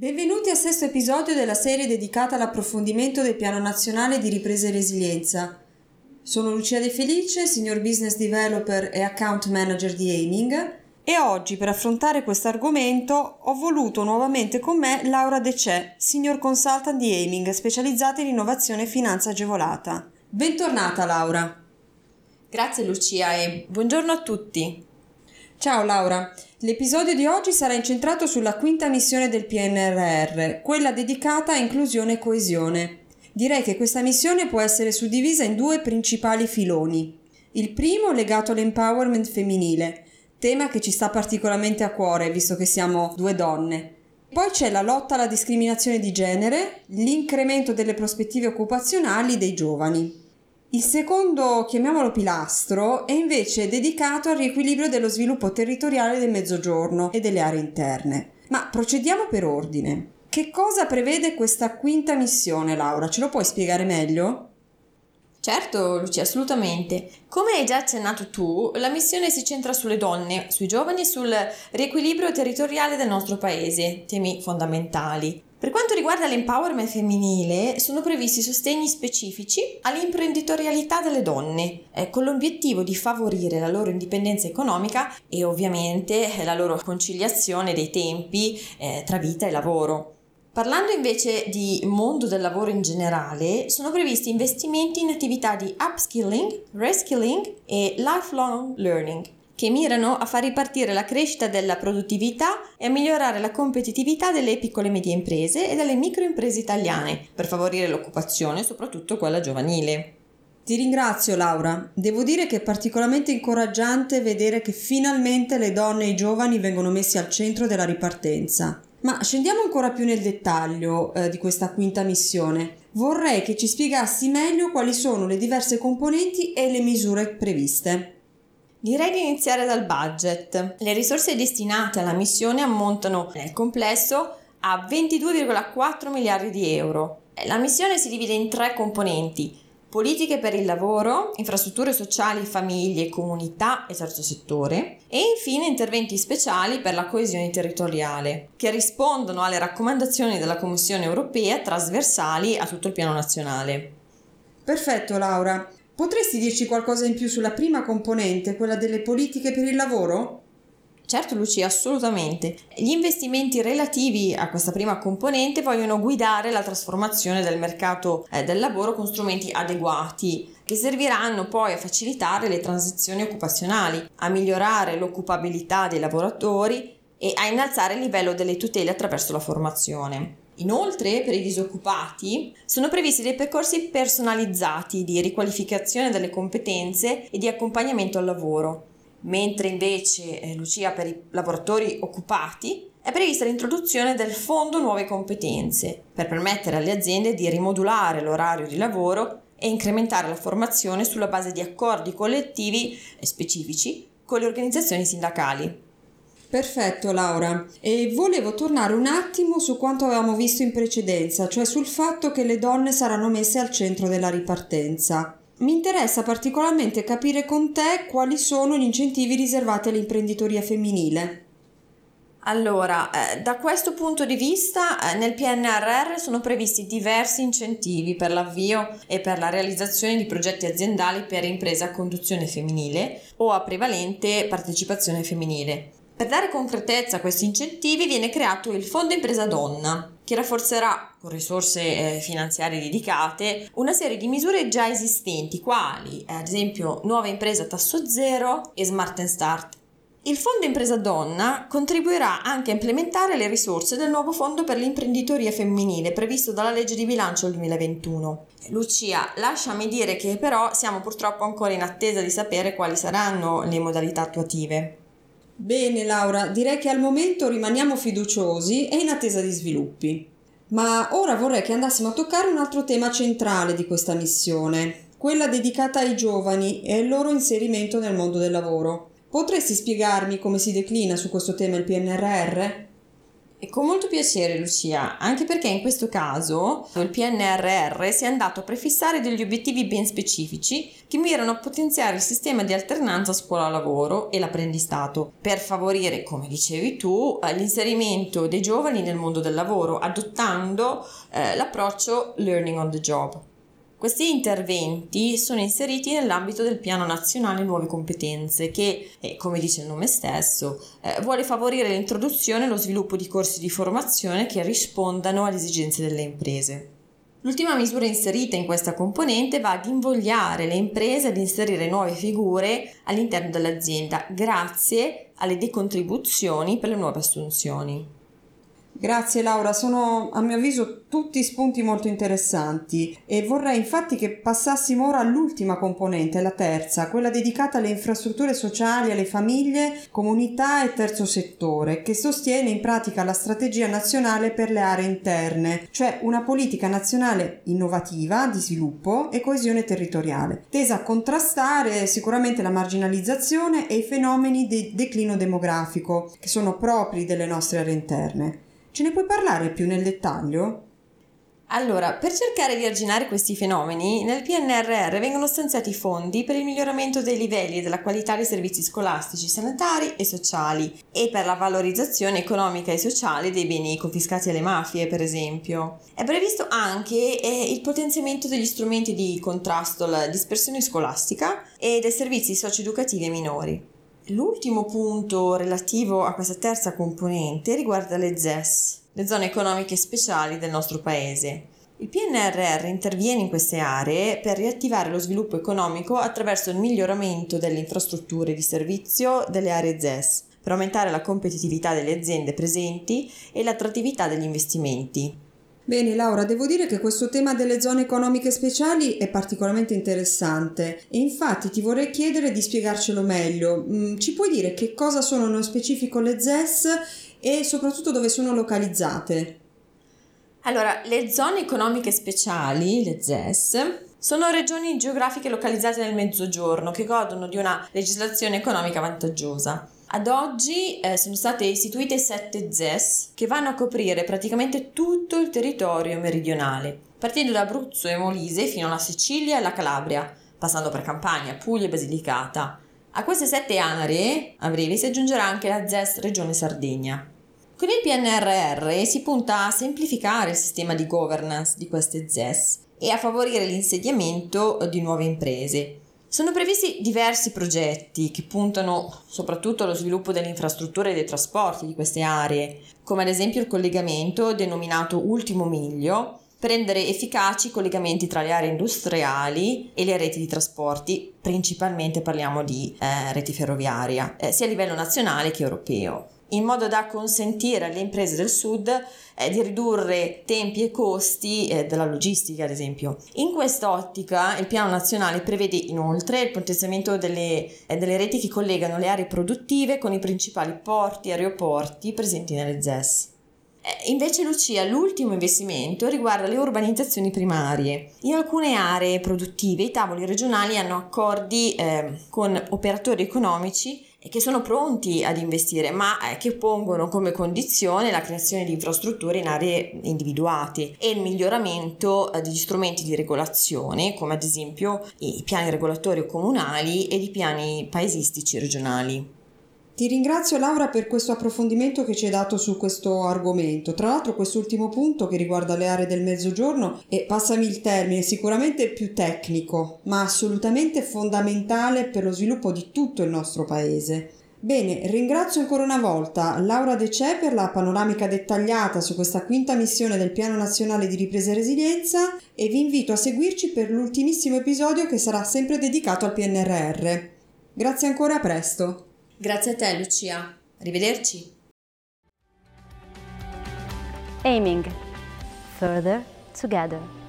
Benvenuti al sesto episodio della serie dedicata all'approfondimento del Piano Nazionale di Ripresa e Resilienza. Sono Lucia De Felice, Senior Business Developer e Account Manager di Aiming e oggi per affrontare questo argomento ho voluto nuovamente con me Laura De Cè, Senior Consultant di Aiming, specializzata in innovazione e finanza agevolata. Bentornata Laura. Grazie Lucia e buongiorno a tutti. Ciao Laura, l'episodio di oggi sarà incentrato sulla quinta missione del PNRR, quella dedicata a inclusione e coesione. Direi che questa missione può essere suddivisa in due principali filoni. Il primo legato all'empowerment femminile, tema che ci sta particolarmente a cuore visto che siamo due donne. Poi c'è la lotta alla discriminazione di genere, l'incremento delle prospettive occupazionali dei giovani. Il secondo, chiamiamolo pilastro, è invece dedicato al riequilibrio dello sviluppo territoriale del Mezzogiorno e delle aree interne. Ma procediamo per ordine. Che cosa prevede questa quinta missione, Laura? Ce lo puoi spiegare meglio? Certo, Lucia, assolutamente. Come hai già accennato tu, la missione si centra sulle donne, sui giovani e sul riequilibrio territoriale del nostro paese, temi fondamentali. Per quanto riguarda l'empowerment femminile, sono previsti sostegni specifici all'imprenditorialità delle donne, eh, con l'obiettivo di favorire la loro indipendenza economica e ovviamente la loro conciliazione dei tempi eh, tra vita e lavoro. Parlando invece di mondo del lavoro in generale, sono previsti investimenti in attività di upskilling, reskilling e lifelong learning che mirano a far ripartire la crescita della produttività e a migliorare la competitività delle piccole e medie imprese e delle microimprese italiane, per favorire l'occupazione, soprattutto quella giovanile. Ti ringrazio Laura, devo dire che è particolarmente incoraggiante vedere che finalmente le donne e i giovani vengono messi al centro della ripartenza. Ma scendiamo ancora più nel dettaglio eh, di questa quinta missione. Vorrei che ci spiegassi meglio quali sono le diverse componenti e le misure previste. Direi di iniziare dal budget. Le risorse destinate alla missione ammontano nel complesso a 22,4 miliardi di euro. La missione si divide in tre componenti. Politiche per il lavoro, infrastrutture sociali, famiglie, comunità e terzo settore e infine interventi speciali per la coesione territoriale, che rispondono alle raccomandazioni della Commissione europea trasversali a tutto il piano nazionale. Perfetto Laura, Potresti dirci qualcosa in più sulla prima componente, quella delle politiche per il lavoro? Certo Lucia, assolutamente. Gli investimenti relativi a questa prima componente vogliono guidare la trasformazione del mercato eh, del lavoro con strumenti adeguati che serviranno poi a facilitare le transizioni occupazionali, a migliorare l'occupabilità dei lavoratori e a innalzare il livello delle tutele attraverso la formazione. Inoltre, per i disoccupati sono previsti dei percorsi personalizzati di riqualificazione delle competenze e di accompagnamento al lavoro, mentre invece, eh, Lucia, per i lavoratori occupati è prevista l'introduzione del Fondo Nuove Competenze per permettere alle aziende di rimodulare l'orario di lavoro e incrementare la formazione sulla base di accordi collettivi specifici con le organizzazioni sindacali. Perfetto Laura, e volevo tornare un attimo su quanto avevamo visto in precedenza, cioè sul fatto che le donne saranno messe al centro della ripartenza. Mi interessa particolarmente capire con te quali sono gli incentivi riservati all'imprenditoria femminile. Allora, eh, da questo punto di vista, eh, nel PNRR sono previsti diversi incentivi per l'avvio e per la realizzazione di progetti aziendali per imprese a conduzione femminile o a prevalente partecipazione femminile. Per dare concretezza a questi incentivi viene creato il Fondo Impresa Donna, che rafforzerà con risorse eh, finanziarie dedicate una serie di misure già esistenti, quali ad esempio Nuova Impresa Tasso Zero e Smart and Start. Il Fondo Impresa Donna contribuirà anche a implementare le risorse del nuovo Fondo per l'imprenditoria femminile previsto dalla legge di bilancio 2021. Lucia, lasciami dire che però siamo purtroppo ancora in attesa di sapere quali saranno le modalità attuative. Bene Laura, direi che al momento rimaniamo fiduciosi e in attesa di sviluppi. Ma ora vorrei che andassimo a toccare un altro tema centrale di questa missione, quella dedicata ai giovani e al loro inserimento nel mondo del lavoro. Potresti spiegarmi come si declina su questo tema il PNRR? E con molto piacere Lucia, anche perché in questo caso il PNRR si è andato a prefissare degli obiettivi ben specifici che mirano a potenziare il sistema di alternanza scuola-lavoro e l'apprendistato per favorire, come dicevi tu, l'inserimento dei giovani nel mondo del lavoro adottando eh, l'approccio learning on the job. Questi interventi sono inseriti nell'ambito del Piano Nazionale Nuove Competenze che, eh, come dice il nome stesso, eh, vuole favorire l'introduzione e lo sviluppo di corsi di formazione che rispondano alle esigenze delle imprese. L'ultima misura inserita in questa componente va ad invogliare le imprese ad inserire nuove figure all'interno dell'azienda grazie alle decontribuzioni per le nuove assunzioni. Grazie Laura, sono a mio avviso tutti spunti molto interessanti e vorrei infatti che passassimo ora all'ultima componente, la terza, quella dedicata alle infrastrutture sociali, alle famiglie, comunità e terzo settore, che sostiene in pratica la strategia nazionale per le aree interne, cioè una politica nazionale innovativa di sviluppo e coesione territoriale, tesa a contrastare sicuramente la marginalizzazione e i fenomeni di declino demografico che sono propri delle nostre aree interne. Ce ne puoi parlare più nel dettaglio? Allora, per cercare di arginare questi fenomeni, nel PNRR vengono stanziati fondi per il miglioramento dei livelli e della qualità dei servizi scolastici, sanitari e sociali e per la valorizzazione economica e sociale dei beni confiscati alle mafie, per esempio. È previsto anche eh, il potenziamento degli strumenti di contrasto alla dispersione scolastica e dei servizi socioeducativi ai minori. L'ultimo punto relativo a questa terza componente riguarda le ZES, le zone economiche speciali del nostro paese. Il PNRR interviene in queste aree per riattivare lo sviluppo economico attraverso il miglioramento delle infrastrutture di servizio delle aree ZES, per aumentare la competitività delle aziende presenti e l'attrattività degli investimenti. Bene Laura, devo dire che questo tema delle zone economiche speciali è particolarmente interessante e infatti ti vorrei chiedere di spiegarcelo meglio. Mm, ci puoi dire che cosa sono nello specifico le ZES e soprattutto dove sono localizzate? Allora, le zone economiche speciali, le ZES, sono regioni geografiche localizzate nel mezzogiorno che godono di una legislazione economica vantaggiosa. Ad oggi eh, sono state istituite sette ZES che vanno a coprire praticamente tutto il territorio meridionale, partendo da Abruzzo e Molise fino alla Sicilia e alla Calabria, passando per Campania, Puglia e Basilicata. A queste sette aree, a breve, si aggiungerà anche la ZES Regione Sardegna. Con il PNRR si punta a semplificare il sistema di governance di queste ZES e a favorire l'insediamento di nuove imprese, sono previsti diversi progetti che puntano soprattutto allo sviluppo delle infrastrutture e dei trasporti di queste aree, come ad esempio il collegamento denominato Ultimo Miglio, per rendere efficaci i collegamenti tra le aree industriali e le reti di trasporti, principalmente parliamo di eh, reti ferroviaria, eh, sia a livello nazionale che europeo in modo da consentire alle imprese del sud eh, di ridurre tempi e costi eh, della logistica, ad esempio. In quest'ottica il piano nazionale prevede inoltre il potenziamento delle, eh, delle reti che collegano le aree produttive con i principali porti e aeroporti presenti nelle ZES. Eh, invece Lucia, l'ultimo investimento riguarda le urbanizzazioni primarie. In alcune aree produttive i tavoli regionali hanno accordi eh, con operatori economici che sono pronti ad investire, ma eh, che pongono come condizione la creazione di infrastrutture in aree individuate e il miglioramento eh, degli strumenti di regolazione, come ad esempio i piani regolatori comunali e i piani paesistici regionali. Ti ringrazio Laura per questo approfondimento che ci hai dato su questo argomento. Tra l'altro quest'ultimo punto che riguarda le aree del mezzogiorno è, passami il termine, sicuramente più tecnico, ma assolutamente fondamentale per lo sviluppo di tutto il nostro paese. Bene, ringrazio ancora una volta Laura De Cè per la panoramica dettagliata su questa quinta missione del Piano Nazionale di Ripresa e Resilienza e vi invito a seguirci per l'ultimissimo episodio che sarà sempre dedicato al PNRR. Grazie ancora, a presto! Grazie a te Lucia, arrivederci. Aiming. Further Together